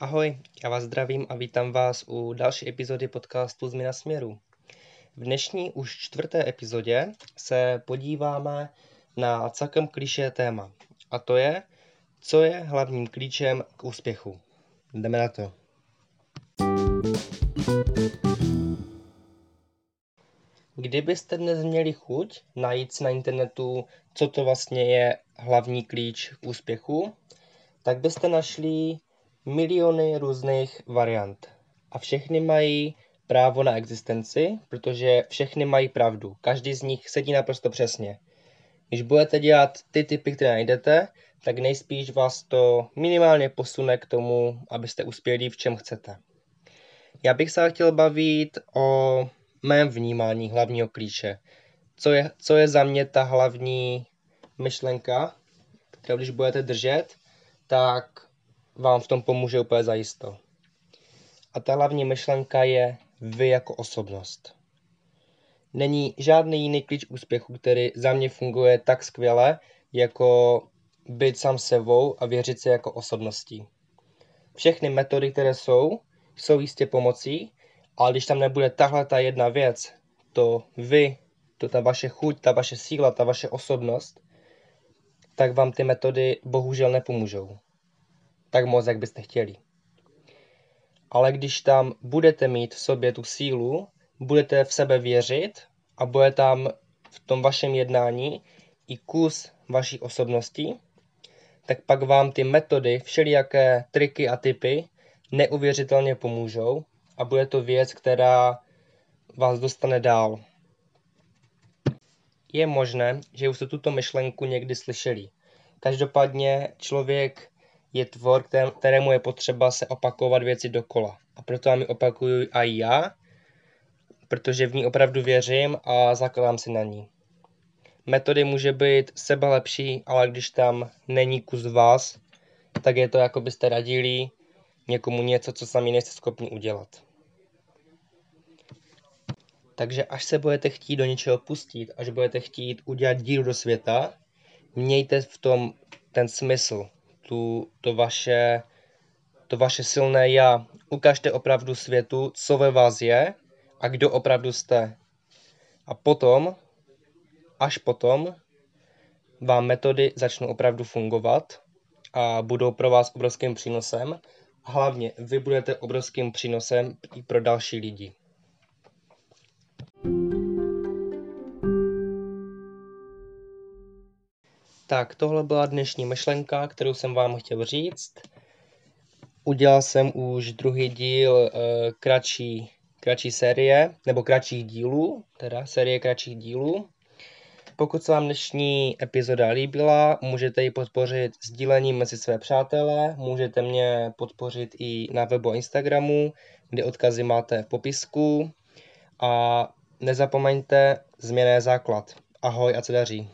Ahoj, já vás zdravím a vítám vás u další epizody podcastu Změna směru. V dnešní už čtvrté epizodě se podíváme na celkem kliše téma. A to je, co je hlavním klíčem k úspěchu. Jdeme na to. Kdybyste dnes měli chuť najít na internetu, co to vlastně je hlavní klíč k úspěchu, tak byste našli miliony různých variant. A všechny mají právo na existenci, protože všechny mají pravdu. Každý z nich sedí naprosto přesně. Když budete dělat ty typy, které najdete, tak nejspíš vás to minimálně posune k tomu, abyste uspěli v čem chcete. Já bych se chtěl bavit o mém vnímání hlavního klíče. Co je, co je za mě ta hlavní myšlenka, kterou když budete držet, tak vám v tom pomůže úplně zajisto. A ta hlavní myšlenka je vy jako osobnost. Není žádný jiný klíč úspěchu, který za mě funguje tak skvěle, jako být sám sebou a věřit si jako osobností. Všechny metody, které jsou, jsou jistě pomocí, ale když tam nebude tahle ta jedna věc, to vy, to ta vaše chuť, ta vaše síla, ta vaše osobnost, tak vám ty metody bohužel nepomůžou tak moc, jak byste chtěli. Ale když tam budete mít v sobě tu sílu, budete v sebe věřit a bude tam v tom vašem jednání i kus vaší osobnosti, tak pak vám ty metody, všelijaké triky a typy neuvěřitelně pomůžou a bude to věc, která vás dostane dál. Je možné, že už jste tuto myšlenku někdy slyšeli. Každopádně člověk je tvor, kterému je potřeba se opakovat věci dokola. A proto ji opakuju i já, protože v ní opravdu věřím a zakladám si na ní. Metody může být sebe lepší, ale když tam není kus vás, tak je to jako byste radili někomu něco, co sami nejste schopni udělat. Takže až se budete chtít do něčeho pustit, až budete chtít udělat díl do světa, mějte v tom ten smysl, tu, to, vaše, to vaše silné já. Ukažte opravdu světu, co ve vás je a kdo opravdu jste. A potom, až potom, vám metody začnou opravdu fungovat a budou pro vás obrovským přínosem. Hlavně vy budete obrovským přínosem i pro další lidi. Tak tohle byla dnešní myšlenka, kterou jsem vám chtěl říct. Udělal jsem už druhý díl e, kratší, kratší série, nebo kratších dílů, teda série kratších dílů. Pokud se vám dnešní epizoda líbila, můžete ji podpořit sdílením mezi své přátelé, můžete mě podpořit i na webu Instagramu, kde odkazy máte v popisku. A nezapomeňte, změna základ. Ahoj a co daří.